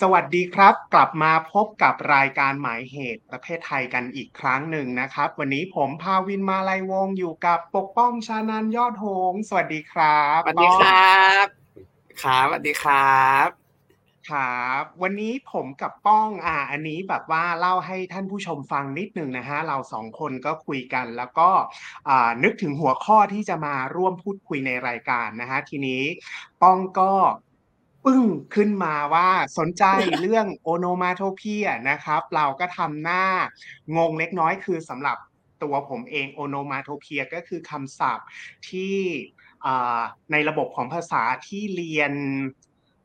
สวัสดีครับ กลับมาพบกับรายการหมายเหตุประเทศไทยกันอีกครั้งหนึ่งนะครับ วันนี้ผมภาวินมาลัยวงศ์อยู่กับปกป้องชานันยอดหงส์สวัสดีครับสวัสดีครับครับสวัสดีครับครับวันนี้ผมกับป้องอ่าอันนี้แบบว่าเล่าให้ท่านผู้ชมฟังนิดหนึ่งนะฮะเราสองคนก็คุยกัน แล้วก็อ่านึกถึงหัวข้อที่จะมาร่วมพูดคุยในรายการนะฮะทีนี้ป้องก็ ปึ้งขึ้นมาว่าสนใจเรื่องโอโนมาโทเพียนะครับ เราก็ทำหน้างงเล็กน้อยคือสำหรับตัวผมเองโอโนมาโทเพียก็คือคำศัพท์ที่ในระบบของภาษาที่เรียน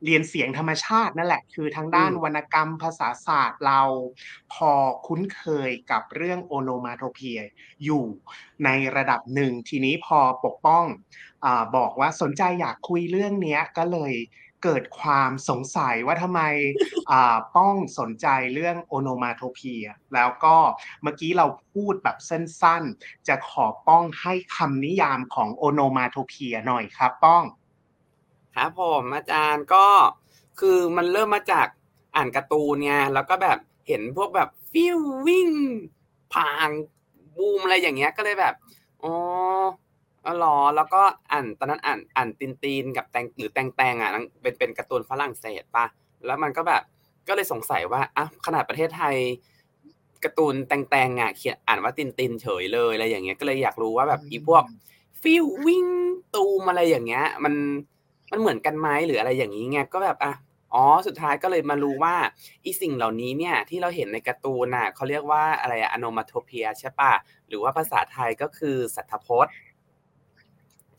เรียนเสียงธรรมชาตินั่นแหละ คือทางด้านวรรณกรรมภาษาศาสตร์เราพอคุ้นเคยกับเรื่องโอโนมาโทเพียอยู่ในระดับหนึ่ง ทีนี้พอปกป้องอบอกว่าสนใจอยากคุยเรื่องนี้ก็เลย เกิดความสงสัยว่าทำไมป้องสนใจเรื่องโอโนมาโทเพีย แล้วก็เมื่อกี้เราพูดแบบสั้นๆ จะขอป้องให้คำนิยามของโอโนมาโทเพียหน่อยครับ ป้อง ครับผมอาจารย์ก็คือมันเริ่มมาจากอ่านการ์ตูนไงแล้วก็แบบเห็นพวกแบบฟิววิ่งพางบูมอะไรอย่างเงี้ยก็เลยแบบอ๋อ อ๋อเหรอแล้วก็อ่านตอนนั้นอ่านอ่านตินตีนกับแตงหรือแตงแตงอะเป็นเป็นการ์ตูนฝรั่งเศสป่ะแล้วมันก็แบบก็เลยสงสัยว่าอะขนาดประเทศไทยการ์ตูนแตงแตงอะเขียนอ่านว่าตินตินเฉยเลยอะไรอย่างเงี้ยก็เลยอยากรู้ว่าแบบอีพวกฟิลวิ่งตูมอะไรอย่างเงี้ย มันมันเหมือนกันไหมหรืออะไรอย่างนี้ไงก็แบบอะอ๋อสุดท้ายก็เลยมารู้ว่าอีสิ่งเหล่านี้เนี่ยที่เราเห็นในการ์ตูนน่ะเขาเรียกว่าอะไรอะอโนมาโทเพียใช่ปะหรือว่าภาษาไทยก็คือสัทธพจน์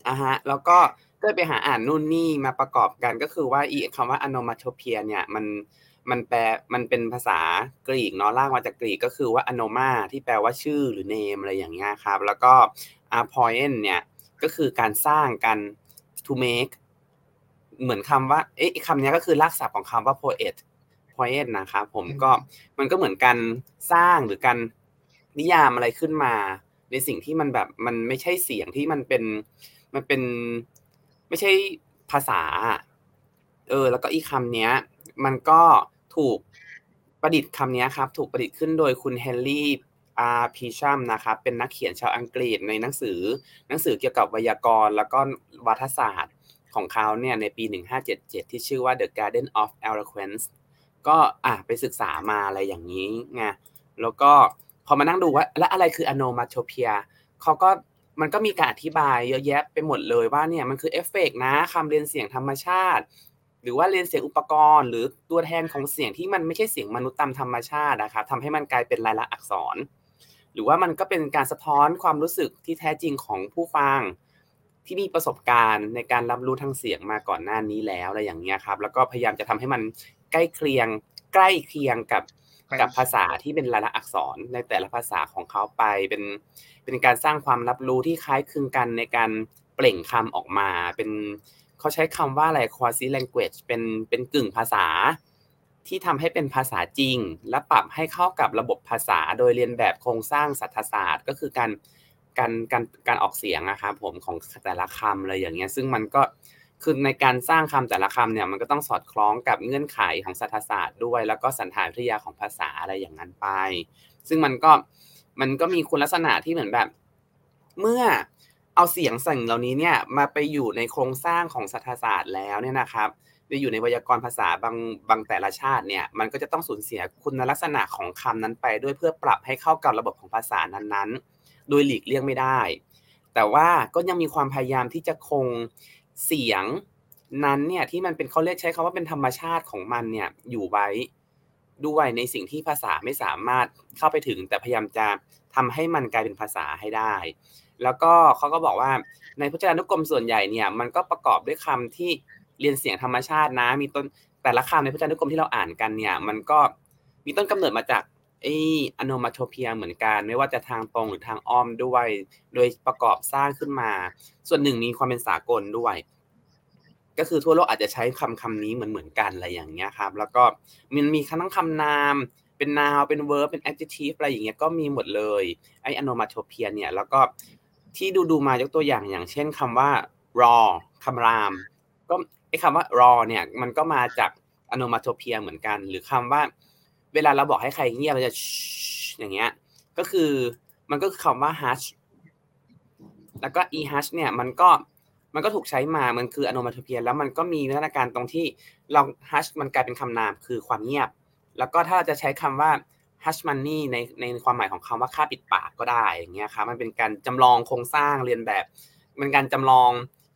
อะฮะ แล้วก็ก็ไปหาอ่านนู่นนี่มาประกอบกันก็คือว่าอีคำว่าอโนมาโทเพียเนี่ยมันมันแปลมันเป็นภาษากรีกเนาะลากมาจากกรีกก็คือว่า anoma ที่แปลว่าชื่อหรือ name อะไรอย่างเงี้ยครับ แล้วก็ a p o i n เนี่ยก็คือการสร้างการ to make เหมือนคำว่าเอ๊ะคำนี้ก็คือรากศัพท์ของคำว่า poet poet นะครับผมอืมก็มันก็เหมือนการสร้างหรือการนิยามอะไรขึ้นมา ในสิ่งที่มันแบบมันไม่ใช่เสียงที่มันเป็น มันเป็นไม่ใช่ภาษา เออ แล้วก็อีกคำเนี้ย มันก็ถูกประดิษฐ์คำนี้ครับ ถูกประดิษฐ์ขึ้นโดยคุณเฮนรี่อาร์พีชัมนะครับ เป็นนักเขียนชาวอังกฤษในหนังสือ หนังสือเกี่ยวกับไวยากรณ์ แล้วก็วาทศาสตร์ของเขาเนี่ยในปี 1577 ที่ชื่อว่า The Garden of Eloquence ก็อะไปศึกษามาอะไรอย่างนี้ไงแล้วก็พอมานั่งดูว่า แล้วอะไรคือ onomatopoeia เขาก็ มันก็มีการอธิบายเยอะแยะไปหมดเลยว่าเนี่ยมันคือเอฟเฟกต์นะคำเลียนเสียงธรรมชาติ หรือว่าเลียนเสียงอุปกรณ์ หรือตัวแทนของเสียงที่มันไม่ใช่เสียงมนุษย์ตามธรรมชาตินะครับทำให้มันกลายเป็นลายลักษณ์อักษร หรือว่ามันก็เป็นการสะท้อนความรู้สึกที่แท้จริงของผู้ฟังที่มีประสบการณ์ในการรับรู้ทางเสียงมาก่อนหน้านี้แล้วอะไรอย่างเงี้ยครับ แล้วก็พยายามจะทำให้มันใกล้เคียงใกล้เคียงกับ กับภาษาที่เป็นลายลักษณ์อักษรในแต่ละภาษาของเขาไปเป็นเป็นการสร้างความรับรู้ที่คล้ายคลึงกันในการเปล่งคำออกมา เป็นเขาใช้คำว่าอะไร quasi language เป็นเป็นกึ่งภาษา ที่ทำให้เป็นภาษาจริง และปรับให้เข้ากับระบบภาษา โดยเรียนแบบโครงสร้างสัทธศาสตร์ ก็คือการการการการออกเสียงนะครับผมของแต่ละคำอะไรอย่างเงี้ย ซึ่งมันก็ คือในการสร้างคำแต่ละคำเนี่ยมันก็ต้องสอดคล้องกับเงื่อนไขของสัทศาสตร์ด้วย แล้วก็สันฐานวิทยาของภาษาอะไรอย่างนั้นไป ซึ่งมันก็มันก็มีคุณลักษณะที่เหมือนแบบ เมื่อเอาเสียงสิ่งเหล่านี้เนี่ยมาไปอยู่ในโครงสร้างของสัทศาสตร์แล้วเนี่ยนะครับไปอยู่ในไวยากรณ์ภาษาบางบางแต่ละชาติเนี่ยมันก็จะต้องสูญเสียคุณลักษณะของคำนั้นไป ด้วยเพื่อปรับให้เข้ากับระบบของภาษานั้นๆ โดยหลีกเลี่ยงไม่ได้ แต่ว่าก็ยังมีความพยายามที่จะคง เสียงนั้นเนี่ยที่มันเป็นเขาเรียกใช้คำว่าเป็นธรรมชาติของมันเนี่ยอยู่ไว้ด้วยในสิ่งที่ภาษาไม่สามารถเข้าไปถึง แต่พยายามจะทำให้มันกลายเป็นภาษาให้ได้ แล้วก็เขาก็บอกว่าในพจนานุกรมส่วนใหญ่เนี่ยมันก็ประกอบด้วยคำที่เรียนเสียงธรรมชาตินะ มีต้นแต่ละคำในพจนานุกรมที่เราอ่านกันเนี่ยมันก็มีต้นกำเนิดมาจาก ไอ้อโนมาโทเพียเหมือนกัน ไม่ว่าจะทางตรงหรือทางอ้อมด้วย โดยประกอบสร้างขึ้นมา ส่วนหนึ่งมีความเป็นสากลด้วย ก็คือทั่วโลกอาจจะใช้คำคำนี้เหมือนเหมือนกันอะไรอย่างเงี้ยครับ แล้วก็มันมีทั้งคำนาม เป็น noun เป็น verb เป็น adjective อะไรอย่างเงี้ยก็มีหมดเลยไอ้ onomatopoeia เนี่ยแล้วก็ที่ดูดูมายกตัวอย่างอย่างเช่นคำว่า raw คำราม ก็ไอ้คำว่า raw เนี่ยมันก็มาจาก onomatopoeia เหมือนกัน หรือคำว่า เวลาเราบอกให้ใครเงียบมันจะอย่างเงี้ย ก็คือมันก็คือคำว่า hush แล้วก็ e hush เนี่ยมันก็มันก็ถูกใช้มา มันคือ onomatopoeia แล้วมันก็มีวัฒนาการตรงที่เรา hush มันกลายเป็นคำนามคือความเงียบ แล้วก็ถ้าเราจะใช้คำว่า hush money ในในความหมายของคำว่าค่าปิดปากก็ได้อย่างเงี้ยครับมันเป็นการจำลองโครงสร้างเรียนแบบมันการจำลอง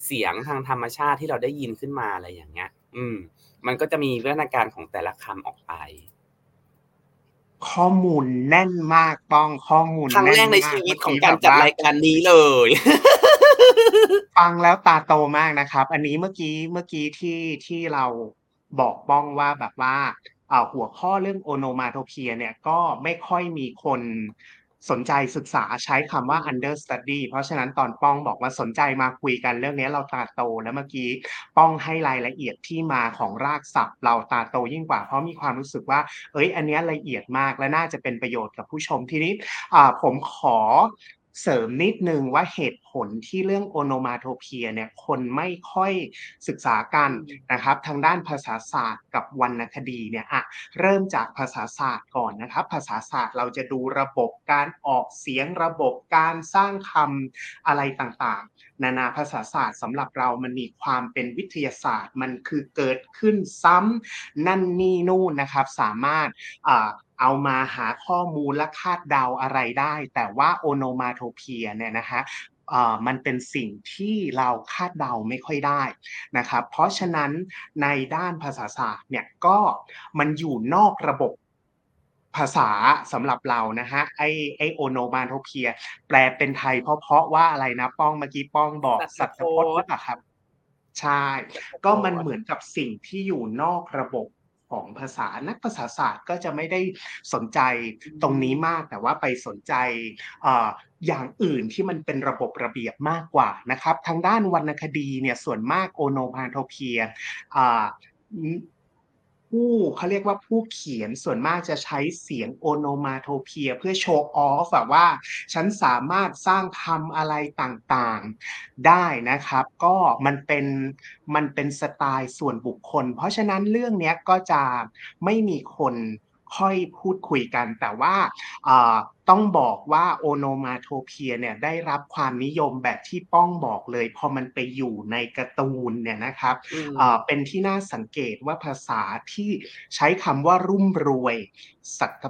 เสียงทางธรรมชาติที่เราได้ยินขึ้นมาอะไรอย่างเงี้ย อืม มันก็จะมีวัฒนาการของแต่ละคำออกไป ข้อมูลแน่นมากป้องข้อมูลครั้งแรกในชีวิตของการจัดรายการนี้เลย ฟังแล้วตาโตมากนะครับ อันนี้เมื่อกี้เมื่อกี้ที่ที่เราบอกป้องว่าแบบว่าหัวข้อเรื่องโอโนมาโทเพียเนี่ยก็ไม่ค่อยมีคน สนใจศึกษาใช้คำว่า understudy เพราะฉะนั้นตอนป้องบอกว่าสนใจมาคุยกันเรื่องนี้เราตาโต แล้วเมื่อกี้ป้องให้รายละเอียดที่มาของรากศัพท์ เราตาโตยิ่งกว่า เพราะมีความรู้สึกว่า เอ้ย อันนี้ละเอียดมากและน่าจะเป็นประโยชน์กับผู้ชมทีนี้ผมขอ เสริมนิดนึงว่าเหตุผลที่เรื่องโอโนมาโทเพียเนี่ยคนไม่ค่อยศึกษากันนะครับ ทางด้านภาษาศาสตร์กับวรรณคดีเนี่ยอะเริ่มจากภาษาศาสตร์ก่อนนะครับ ภาษาศาสตร์เราจะดูระบบการออกเสียงระบบการสร้างคำอะไรต่างๆ นานาภาษาศาสตร์สำหรับเรามันมีความเป็นวิทยาศาสตร์ มันคือเกิดขึ้นซ้ำนั่นนี่นู่นนะครับ สามารถ เอามาหาข้อมูลและคาดเดาอะไรได้ แต่ว่าโอโนมาโทเพียเนี่ยนะฮะมันเป็นสิ่งที่เราคาดเดาไม่ค่อยได้นะครับ เพราะฉะนั้นในด้านภาษาศาสตร์เนี่ยก็มันอยู่นอกระบบภาษาสำหรับเรานะฮะไอไอโอโนมาโทเพีย แปลเป็นไทยเพราะเพราะว่าอะไรนะป้องเมื่อกี้ป้องบอกสัตว์พจน์หรือเปล่าครับ ใช่ ก็มันเหมือนกับสิ่งที่อยู่นอกระบบ ของภาษานักภาษาศาสตร์ก็จะไม่ได้สนใจตรงนี้มากแต่ว่าไปสนใจอย่างอื่นที่มันเป็นระบบระเบียบมากกว่านะครับ ทางด้านวรรณคดีเนี่ยส่วนมากโอโนพาโทเพีย ผู้เขาเรียกว่าผู้เขียนส่วนมากจะใช้เสียงโอโนมาโทเพีย เพื่อโชว์ออฟแบบว่า ฉันสามารถสร้างคำอะไรต่างๆได้นะครับ ก็มันเป็นมันเป็นสไตล์ส่วนบุคคล เพราะฉะนั้นเรื่องนี้ก็จะไม่มีคนค่อยพูดคุยกันแต่ว่า ต้องบอกว่าโอโนมาโทเพียเนี่ยได้รับความนิยมแบบที่ป้องบอกเลย พอมันไปอยู่ในการ์ตูนเนี่ยนะครับเป็นที่น่าสังเกตว่าภาษาที่ใช้คำว่ารุ่มรวยสัต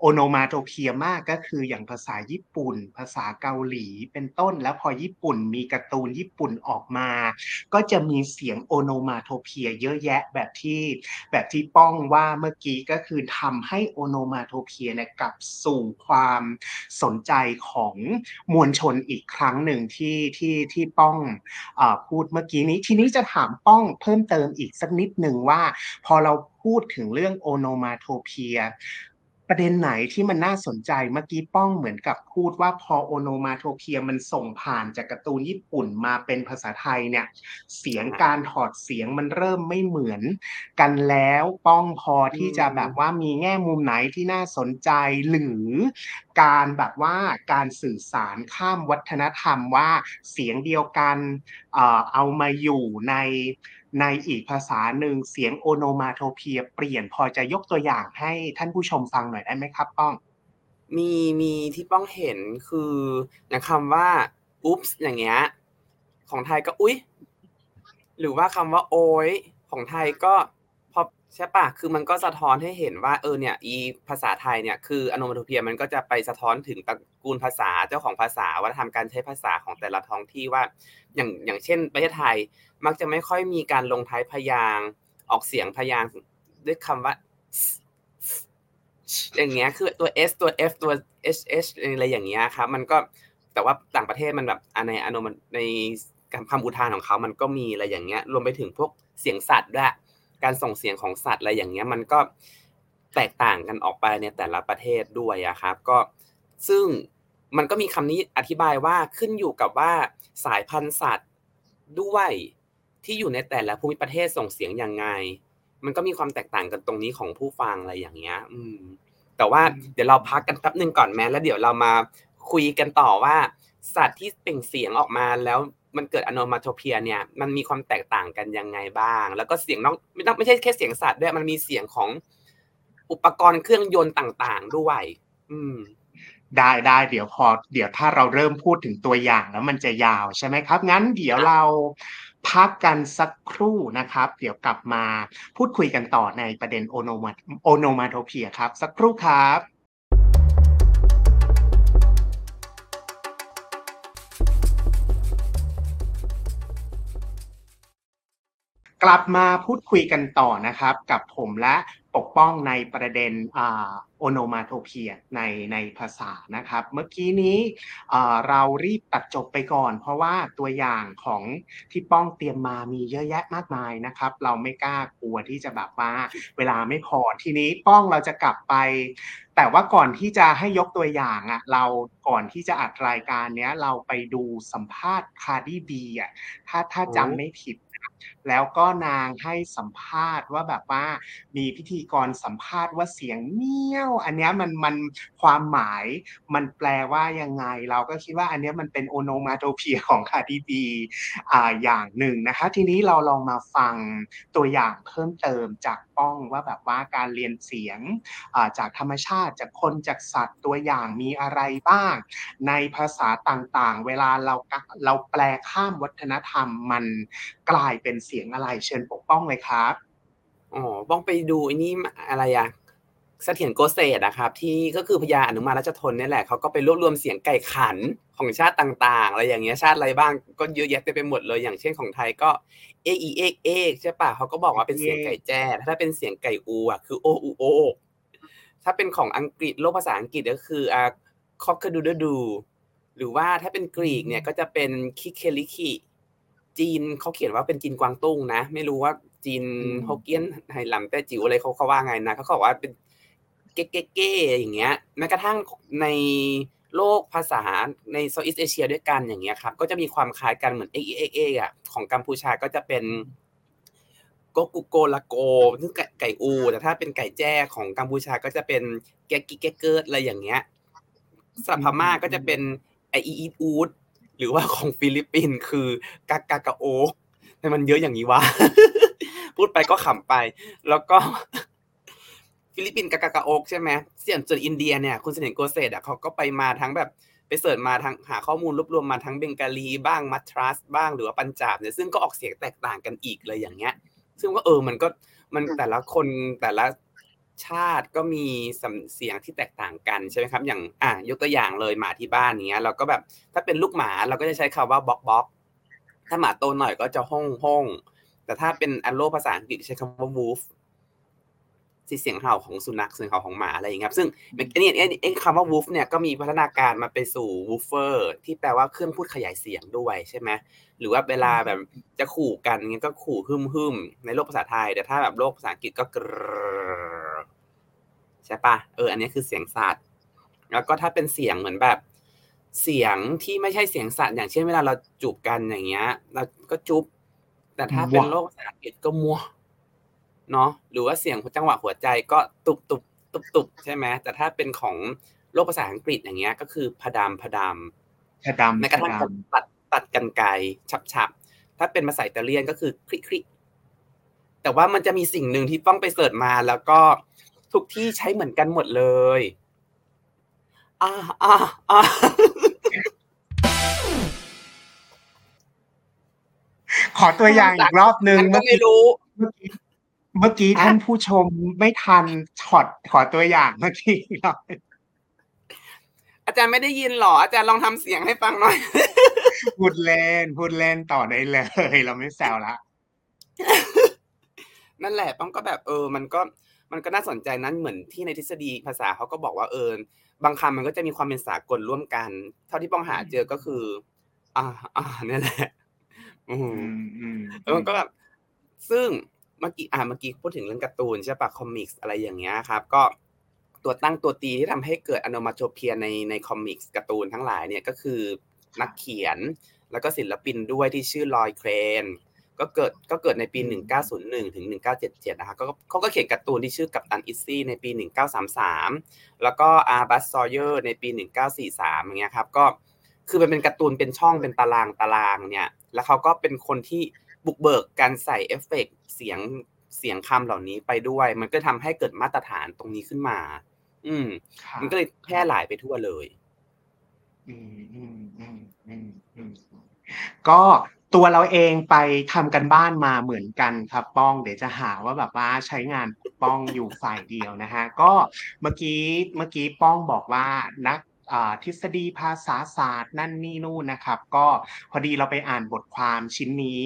โอโนมาโทเพียมากก็คืออย่างภาษาญี่ปุ่น ภาษาเกาหลีเป็นต้น แล้วพอญี่ปุ่นมีการ์ตูนญี่ปุ่นออกมา ก็จะมีเสียง onomatopoeia เยอะแยะแบบที่แบบที่ป้องว่าเมื่อกี้ก็คือทำให้ onomatopoeia เนี่ยกลับสู่ควความสนใจของมวลชนอีกครั้งหนึ่งที่ที่ที่ป้องอพูดเมื่อกี้นี้ ทีนี้จะถามป้องเพิ่มเติมอีกสักนิดหนึ่งว่า พอเราพูดถึงเรื่อง onomatopoeia ประเด็นไหนที่มันน่าสนใจเมื่อกี้ป้องเหมือนกับพูดว่าพอ onomatopoeia มันส่งผ่านจากการ์ตูนญี่ปุ่นมาเป็นภาษาไทยเนี่ย เสียงการถอดเสียงมันเริ่มไม่เหมือนกันแล้วป้องพอที่จะแบบว่ามีแง่มุมไหนที่น่าสนใจหรือการแบบว่าการสื่อสารข้ามวัฒนธรรมว่าเสียงเดียวกันเอามาอยู่ใน ในอีกภาษาหนึ่งเสียงโอโนมาโทเพียเปลี่ยนพอจะยกตัวอย่างให้ท่านผู้ชมฟังหน่อยได้ไหมครับ ป้อง มีมีที่ป้องเห็นคืออย่างคำว่าอุ๊ปส์อย่างเงี้ยของไทยก็อุ๊ย หรือว่าคำว่าโอ้ยของไทยก็ ใช่ปะคือมันก็สะท้อนให้เห็นว่าเออเนี่ยอีภาษาไทยเนี่ยคืออโนมาโทเพียมันก็จะไปสะท้อนถึงตระกูลภาษาเจ้าของภาษาวัฒนธรรมการใช้ภาษาของแต่ละท้องที่ว่า อย่างอย่างเช่น ประเทศไทยมักจะไม่ค่อยมีการลงท้ายพยางออกเสียงพยางด้วยคำว่าอย่างเงี้ยคือตัว s ตัว f ตัว h h อะไรอย่างเงี้ยครับมันก็แต่ว่าต่างประเทศมันแบบในอนุมันในคำอุทานของเขามันก็มีอะไรอย่างเงี้ย รวมไปถึงพวกเสียงสัตว์ด้วย การส่งเสียงของสัตว์อะไรอย่างเงี้ยมันก็แตกต่างกันออกไปในแต่ละประเทศด้วยอะครับ ก็ซึ่งมันก็มีคำนี้อธิบายว่าขึ้นอยู่กับว่าสายพันธุ์สัตว์ด้วยที่อยู่ในแต่ละภูมิประเทศส่งเสียงยังไง มันก็มีความแตกต่างกันตรงนี้ของผู้ฟังอะไรอย่างเงี้ย อืม แต่ว่าเดี๋ยวเราพักกันแป๊บหนึ่งก่อนแม้แล้วเดี๋ยวเรามาคุยกันต่อว่า สัตว์ที่เปล่งเสียงออกมาแล้ว มันเกิดอโนมาโทเพียเนี่ยมันมีความแตกต่างกันยังไงบ้าง แล้วก็เสียงนอกไม่ต้องไม่ใช่แค่เสียงสัตว์ด้วยมันมีเสียงของอุปกรณ์เครื่องยนต์ต่างๆด้วย อืมได้ได้เดี๋ยวพอ เดี๋ยวถ้าเราเริ่มพูดถึงตัวอย่างแล้วมันจะยาวใช่ไหมครับ งั้นเดี๋ยวเราพักกันสักครู่นะครับ เดี๋ยวกลับมาพูดคุยกันต่อในประเด็นโอโนมาโอโนมาโทเพียครับ สักครู่ครับ กลับมาพูดคุยกันต่อนะครับ กับผมและปกป้องในประเด็นโอโนมาโทเพียในในภาษานะครับ เมื่อกี้นี้เรารีบตัดจบไปก่อน เพราะว่าตัวอย่างของที่ป้องเตรียมมามีเยอะแยะมากมายนะครับ เราไม่กล้ากลัวที่จะแบบว่าเวลาไม่พอทีนี้ป้องเราจะกลับไป แต่ว่าก่อนที่จะให้ยกตัวอย่างอะเราก่อนที่จะอัดรายการเนี้ยเราไปดูสัมภาษณ์ Cardi B อะถ้าถ้าจำไม่ผิด แล้วก็นางให้สัมภาษณ์ว่าแบบว่ามีพิธีกรสัมภาษณ์ว่าเสียงเมี้ยว อันนี้มันมันความหมายมันแปลว่ายังไง เราก็คิดว่าอันนี้มันเป็นโอโนมาโทเพียของคาดีบีอ่าอย่างหนึ่งนะคะ ทีนี้เราลองมาฟังตัวอย่างเพิ่มเติมจากป้องว่าแบบว่าการเรียนเสียงจากธรรมชาติจากคนจากสัตว์ตัวอย่างมีอะไรบ้าง ในภาษาต่างๆ เวลาเราเราแปลข้ามวัฒนธรรมมันกลายเป็นเสียงอะไรเชิญปกป้องเลยครับอ๋อบ้องไปดูอันนี้อะไรอะเสถียรโกเศษอะครับ ที่ก็คือพญาอนุมาราชทนนี่แหละเขาก็ไปรวบรวมเสียงไก่ขันของชาติต่าง ๆ อะไรอย่างเงี้ยชาติอะไรบ้างก็เยอะแยะเต็มไปหมดเลยอย่างเช่นของไทยก็เอเอเอกเอกใช่ปะเขาก็บอกว่าเป็นเสียงไก่แจ้ถ้าเป็นเสียงไก่อูอะคือโออูโอถ้าเป็นของอังกฤษโลกภาษาอังกฤษก็คืออ่าคอกคดูดดู หรือว่าถ้าเป็นกรีกเนี่ยก็จะเป็นคิเคลิคิ จีนเขาเขียนว่าเป็นจีนกวางตุ้งนะ ไม่รู้ว่าจีนฮกเกี้ยนไฮลัมแต่จิ๋วอะไรเขาเขาว่าไงนะเขาบอกว่าเป็นเก๊เก้อย่างเงี้ยแม้กระทั่งในโลกภาษาในโซอิสเอเชียด้วยกันอย่างเงี้ยครับ ก็จะมีความคล้ายกันเหมือนเอ็กเอ็กเอ็กอะของกัมพูชาก็จะเป็นโกกุโกลาโกซึ่งไก่อูแต่ถ้าเป็นไก่แจ้ของกัมพูชาก็จะเป็นแกกิเกเกิร์อะไรอย่างเงี้ยสัพม่าก็จะเป็นไออีอูด หรือว่าของฟิลิปปินส์คือกากากาโอทำไมมันเยอะอย่างนี้วะพูดไปก็ขำไป แล้วก็ฟิลิปปินส์กากากาโอกใช่ไหมเสียงส่วนอินเดียเนี่ยคุณเสน่ห์โกเซตอะเขาก็ไปมาทั้งแบบไปเสิร์ชมาทั้งหาข้อมูลรวบรวมมาทั้งเบงกาลีบ้างมัทรัสบ้างหรือว่าปัญจาบเนี่ยซึ่งก็ออกเสียงแตกต่างกันอีกเลยอย่างเงี้ย ซึ่งก็เออมันก็มันแต่ละคนแต่ละ ชาติก็มีเสียงที่แตกต่างกันใช่ไหมครับ อย่างอะยกตัวอย่างเลยหมาที่บ้านเนี้ย เราก็แบบถ้าเป็นลูกหมาเราก็จะใช้คำว่าบ็อกบ็อกถ้าหมาโตหน่อยก็จะห้องห้องแต่ถ้าเป็นอันโลภาษาอังกฤษใช้คำว่า wolf ที่เสียงเห่าของสุนัขเสียงเห่าของหมาอะไรอย่างเงี้ยซึ่งอันนี้ไอ้คำว่า wolf เนี่ยก็มีพัฒนาการมาไปสู่ woofer ที่แปลว่าเครื่องพูดขยายเสียงด้วยใช่ไหมหรือว่าเวลาแบบจะขู่กันเงี้ยก็ขู่หึมหึมในโลกภาษาไทย แต่ถ้าแบบโลกภาษาอังกฤษก็กรใช่ปะเอออันนี้คือเสียงสัตว์แล้วก็ถ้าเป็นเสียงเหมือนแบบเสียงที่ไม่ใช่เสียงสัตว์อย่างเช่นเวลาเราจูบกันอย่างเงี้ย เราก็จุบแต่ถ้าเป็นโลกภาษาอังกฤษก็มัว เนาะหรือว่าเสียงจังหวะหัวใจก็ตุบตุบตุบตุบใช่ไหมแต่ถ้าเป็นของโลกภาษาอังกฤษอย่างเงี้ย ก็คือพดามพดามพดามแม้กระทั่งตัดตัดกันไกฉับฉับถ้าเป็นภาษาอิตาเลียนก็คือคลิกคลิกแต่ว่ามันจะมีสิ่งหนึ่งที่ต้องไปเสิร์ชมา แล้วก็ทุกที่ใช้เหมือนกันหมดเลยอ่าอ่าอ่าขอตัวอย่างอีกรอบนึงก็ไม่รู้ เมื่อกี้ท่านผู้ชมไม่ทันช็อตขอตัวอย่างเมื่อกี้รอบอาจารย์ไม่ได้ยินหรอ อาจารย์ลองทำเสียงให้ฟังหน่อย พูดเล่นพูดเล่นต่อได้เลย เราไม่แซวละ นั่นแหละป้องก็แบบเออ มันก็มันก็น่าสนใจนั้นเหมือนที่ในทฤษฎีภาษาเขาก็บอกว่าเออบางคำมันก็จะมีความเป็นสากลร่วมกัน เท่าที่ป้องหาเจอก็คือ อ่าอ่านี่แหละ อืมแล้วมันก็แบบซึ่ง เมื่อกี้อ่าเมื่อกี้พูดถึงเรื่องการ์ตูนใช่ปะคอมิกส์อะไรอย่างเงี้ยครับ ก็ตัวตั้งตัวตีที่ทำให้เกิด onomatopoeia ในใน comics การ์ตูนทั้งหลายเนี่ยก็คือนักเขียนแล้วก็ศิลปินด้วยที่ชื่อ Roy Crane ก็เกิดก็เกิดในปี 1901 ถึง 1977 นะครับก็เขาก็เขียนการ์ตูนที่ชื่อ Captain Easy ในปี 1933 แล้วก็ Buz Sawyer ในปี 1943 อย่างเงี้ยครับ ก็คือมันเป็นการ์ตูนเป็นช่องเป็นตารางตารางเนี่ย แล้วเขาก็เป็นคนที่ บุกเบิกการใส่เอฟเฟกต์เสียงเสียงคำเหล่านี้ไปด้วย มันก็ทำให้เกิดมาตรฐานตรงนี้ขึ้นมา อืมครับมันก็เลยแพร่หลายไปทั่วเลย อืมอืมอืมอืมอืมก็ตัวเราเองไปทำกันบ้านมาเหมือนกันครับป้อง เดี๋ยวจะหาว่าแบบว่าใช้งานป้องอยู่ฝ่ายเดียวนะฮะก็เมื่อกี้เมื่อกี้ป้องบอกว่านักอ่า ทฤษฎีภาษาศาสตร์นั่นนี่นู่นนะครับ ก็พอดีเราไปอ่านบทความชิ้นนี้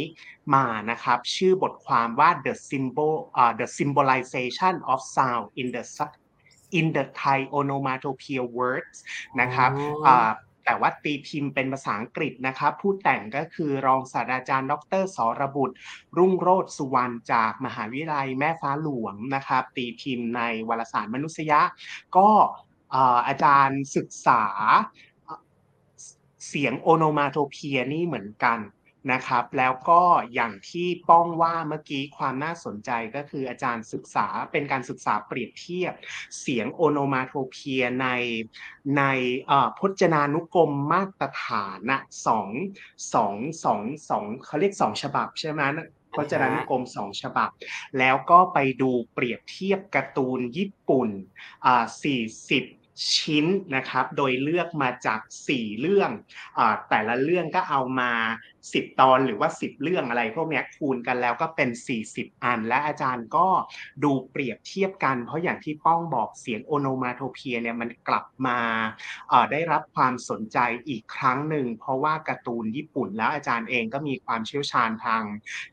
มานะครับ ชื่อบทความว่า the symbol อ่า the symbolization of sound in the sub- in the Thai onomatopoeia words นะครับอ๋ออ่าแต่ว่าตีพิมพ์เป็นภาษาอังกฤษนะครับ ผู้แต่งก็คือรองศาสตราจารย์ ดรสรบุตร รุ่งโรจน์สุวรรณจากมหาวิทยาลัยแม่ฟ้าหลวงนะครับ ตีพิมพ์ในวารสารมนุษยะ ก็ อาจารย์ศึกษาเสียงโอโนมาโทเพียนี่เหมือนกันนะครับ แล้วก็อย่างที่ป้องว่าเมื่อกี้ความน่าสนใจก็คืออาจารย์ศึกษาเป็นการศึกษาเปรียบเทียบ เสียงโอโนมาโทเพียในในพจนานุกรมมาตรฐานนะสองสองสองสองเขาเรียกสองฉบับใช่ไหมพจนานุกรมสองฉบับ แล้วก็ไปดูเปรียบเทียบการ์ตูนญี่ปุ่นอ่าสี่สิบ ชิ้นนะครับ โดยเลือกมาจาก 4 เรื่องอแต่ละเรื่องก็เอามา 10 ตอนหรือว่า 10 เรื่องอะไร พวกนี้คูณกันแล้วก็เป็น 40 อัน และอาจารย์ก็ดูเปรียบเทียบกัน เพราะอย่างที่ป้องบอกเสียงโอโนมาโทเพียเนี่ยมันกลับมาได้รับความสนใจอีกครั้งหนึ่ง เพราะว่าการ์ตูนญี่ปุ่นแล้วอาจารย์เองก็มีความเชี่ยวชาญทาง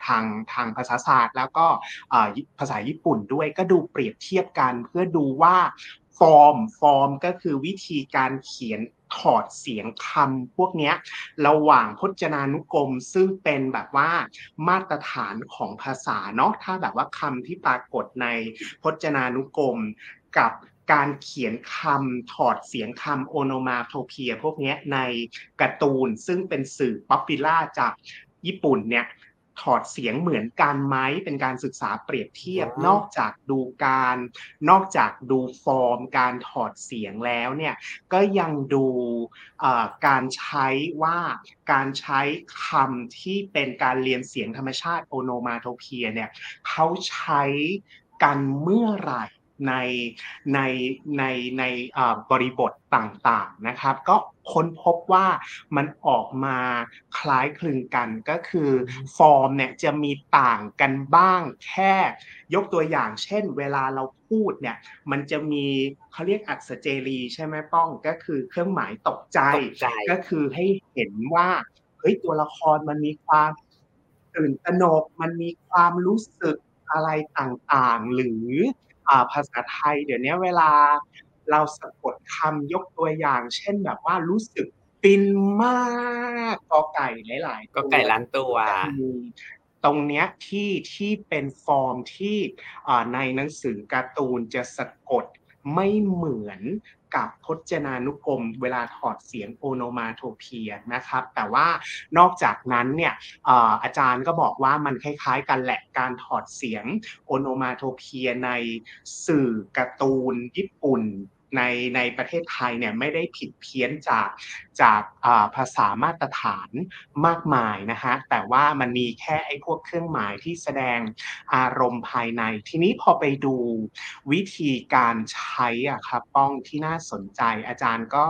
ทางทางภาษาศาสตร์ แล้วก็ภาษาญี่ปุ่นด้วยก็ดูเปรียบเทียบกันเพื่อดูว่า form form ก็คือวิธีการเขียนถอดเสียงคำพวกนี้ระหว่างพจนานุกรมซึ่งเป็นแบบว่ามาตรฐานของภาษาเนาะถ้าแบบว่าคำที่ปรากฏในพจนานุกรมกับการเขียนคำถอดเสียงคำ onomatopoeia พวกนี้ในการ์ตูนซึ่งเป็นสื่อ popular จากญี่ปุ่นเนี่ย ถอดเสียงเหมือนกันไหมเป็นการศึกษาเปรียบเทียบอ๋อนอกจากดูการ นอกจากดูฟอร์ม การถอดเสียงแล้วเนี่ยก็ยังดูเอ่อการใช้ว่าการใช้คำที่เป็นการเรียนเสียงธรรมชาติโอโนมาโทเพียเนี่ยเขาใช้กันเมื่อไหร่ ในในในในเอ่อบริบทต่างๆนะครับ ก็ค้นพบว่ามันออกมาคล้ายคลึงกันก็คือฟอร์มเนี่ยจะมีต่างกันบ้างแค่ ยกตัวอย่างเช่น เวลาเราพูดเนี่ยมันจะมีเขาเรียกอักษเจรีใช่ไหมป้องก็คือเครื่องหมายตกใจตกใจก็คือให้เห็นว่าเฮ้ยตัวละครมันมีความตื่นตระหนกมันมีความรู้สึกอะไรต่างๆ หรืออ่า ภาษาไทย เดี๋ยวนี้เวลาเราสะกดคำยกตัวอย่าง เช่นแบบว่ารู้สึกฟินมากกอไก่หลายๆก็ตัวไก่ล้านตัวจะมีตรงเนี้ยที่ที่เป็นฟอร์มที่อ่าในหนังสือการ์ตูนจะสะกดไม่เหมือน กับพจนานุกรม เวลาถอดเสียงโอโนมาโทเพียนะครับ แต่ว่านอกจากนั้นเนี่ยอาอาจารย์ก็บอกว่ามันคล้ายๆ กันแหละการถอดเสียงโอโนมาโทเพียในสื่อการ์ตูนญี่ปุ่น ในในประเทศไทยเนี่ยไม่ได้ผิดเพี้ยนจากจากภาษามาตรฐานมากมายนะฮะแต่ว่ามันมีแค่ไอ้พวกเครื่องหมายที่แสดงอารมณ์ภายใน ทีนี้พอไปดูวิธีการใช้อะครับป้องที่น่าสนใจ อาจารย์ก็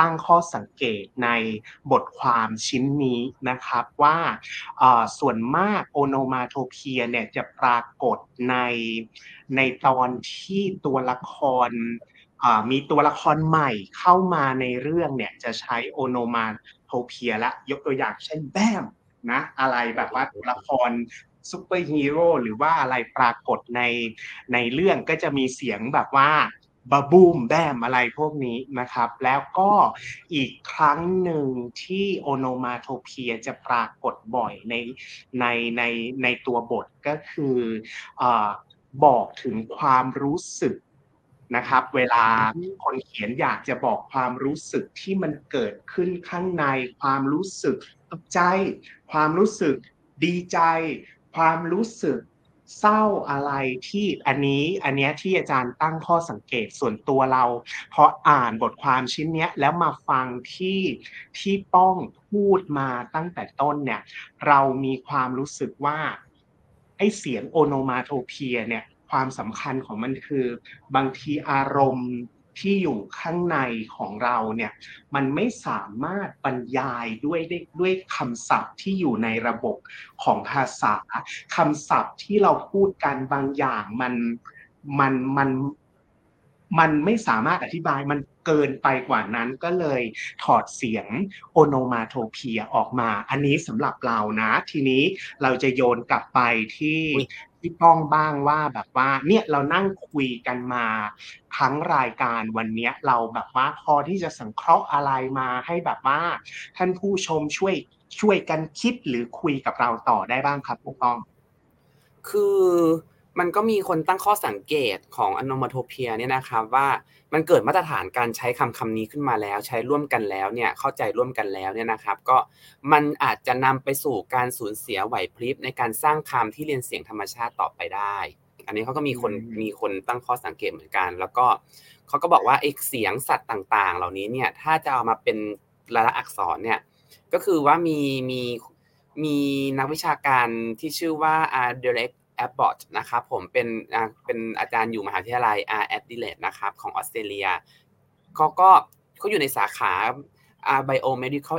ตั้งข้อสังเกตในบทความชิ้นนี้นะครับว่าส่วนมาก onomatopoeia เนี่ยจะปรากฏในในตอนที่ตัวละคร มีตัวละครใหม่เข้ามาในเรื่องเนี่ยจะใช้ onomatopoeia ละยกตัวอย่างเช่น bam นะอะไรแบบว่าตัวละครซูเปอร์ฮีโร่หรือว่าอะไรปรากฏในในเรื่องก็จะมีเสียงแบบว่า ba boom bam อะไรพวกนี้นะครับ แล้วก็อีกครั้งหนึ่งที่โอโนมาโทเพียจะปรากฏบ่อยในในในในตัวบทก็คืออบอกถึงความรู้สึก นะครับ เวลาคนเขียนอยากจะบอกความรู้สึกที่มันเกิดขึ้นข้างใน ความรู้สึกตกใจ ความรู้สึกดีใจ ความรู้สึกเศร้าอะไรที่อันนี้อันเนี้ยที่อาจารย์ตั้งข้อสังเกตส่วนตัวเราพออ่านบทความชิ้นเนี้ยแล้วมาฟังที่ที่ป้องพูดมาตั้งแต่ต้นเนี่ย เรามีความรู้สึกว่าไอ้เสียงโอโนมาโทเพียเนี่ย ความสำคัญของมันคือบางทีอารมณ์ที่อยู่ข้างในของเราเนี่ยมันไม่สามารถบรรยายด้วยด้ด้วยคำศัพท์ที่อยู่ในระบบของภาษาคำศัพท์ที่เราพูดกันบางอย่างมันมันมันมันไม่สามารถอธิบายมันเกินไปกว่านั้นก็เลยถอดเสียงโอโนมาโทเพียออกมา อันนี้สำหรับเรานะ ทีนี้เราจะโยนกลับไปที่ พี่ป้องบ้างว่าแบบว่า เนี่ยเรานั่งคุยกันมาทั้งรายการวันนี้เราแบบว่าพอที่จะสังเคราะห์อะไรมาให้แบบว่า ท่านผู้ชมช่วยช่วยกันคิดหรือคุยกับเราต่อได้บ้างครับพี่ป้อง คือ มันก็มีคนตั้งข้อสังเกตของอโนมาโทเพียเนี่ยนะครับว่ามันเกิดมาตรฐานการใช้คำคำนี้ขึ้นมาแล้ว ใช้ร่วมกันแล้วเนี่ยเข้าใจร่วมกันแล้วเนี่ยนะครับ ก็มันอาจจะนำไปสู่การสูญเสียไหวพริบในการสร้างคำที่เรียนเสียงธรรมชาติต่อไปได้ อันนี้เขาก็มีคนมีคนตั้งข้อสังเกตเหมือนกัน แล้วก็เขาก็บอกว่าไอ้เสียงสัตว์ต่าง ๆ เหล่านี้เนี่ยถ้าจะเอามาเป็นลายลักษณ์อักษรเนี่ยก็คือว่ามีมีมีนักวิชาการที่ชื่อว่าอาร์เดเล็ก แอปบอทนะครับผมเป็นเป็นอาจารย์อยู่มหาวิทยาลัย R. a d e l a i d e นะครับของออสเตรเลียเขาก็เขาอยู่ในสาขา biomedical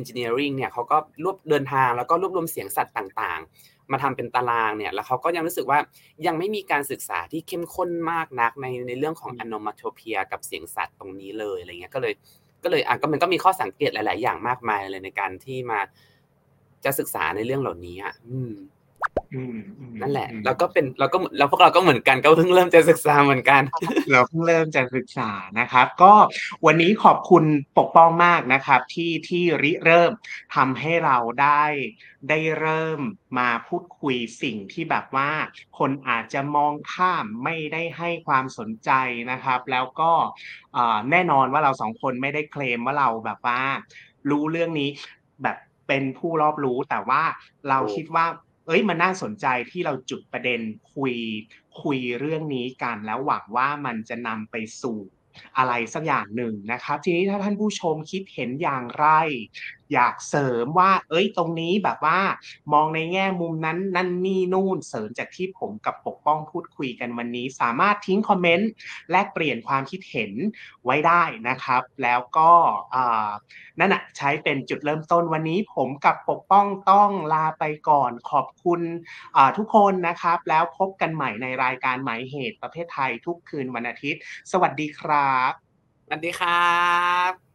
engineering เนี่ยเขาก็รวบเดินทางแล้วก็รวบรวมเสียงสัตว์ต่างๆ มาทำเป็นตารางเนี่ยแล้วเขาก็ยังรู้สึกว่ายังไม่มีการศึกษาที่เข้มข้นมากนักในในเรื่องของ anomatopia กับเสียงสัตว์ตรงนี้เลยอะไรเงี้ยก็เลยก็เลยอะก็มันก็มีข้อสังเกตหลาย ๆ อย่างมากมายเลยในการที่มาจะศึกษาในเรื่องเหล่านี้อะอืม นั่นแหละแล้วก็เป็นเราก็แล้วพวกเราก็เหมือนกันก็เพิ่งเริ่มจะศึกษาเหมือนกัน เราเพิ่งเริ่มจะศึกษานะครับ ก็วันนี้ขอบคุณปกป้องมากนะครับ ที่ที่ริเริ่มทำให้เราได้ได้เริ่มมาพูดคุยสิ่งที่แบบว่า คนอาจจะมองข้ามไม่ได้ให้ความสนใจนะครับ แล้วก็แน่นอนว่าเราสองคนไม่ได้เคลมว่าเราแบบว่า รู้เรื่องนี้แบบเป็นผู้รอบรู้แต่ว่าเราคิดว่า เอ้ยมันน่าสนใจที่เราจุดประเด็นคุยคุยเรื่องนี้กันแล้วหวังว่ามันจะนำไปสู่อะไรสักอย่างหนึ่งนะครับ ทีนี้ถ้าท่านผู้ชมคิดเห็นอย่างไรอยากเสริมว่า เอ้ยตรงนี้แบบว่า มองในแง่มุมนั้นนั่นนี่นู่นเสริมจากที่ผมกับปกป้องพูดคุยกันวันนี้ สามารถทิ้งคอมเมนต์แลกเปลี่ยนความคิดเห็นไว้ได้นะครับ แล้วก็นั่นแหะใช้เป็นจุดเริ่มต้นวันนี้ ผมกับปกป้องต้องลาไปก่อนขอบคุณทุกคนนะครับ แล้วพบกันใหม่ในรายการหมายเหตุประเภทไทยทุกคืนวันอาทิตย์ สวัสดีครับสวัสดีครับ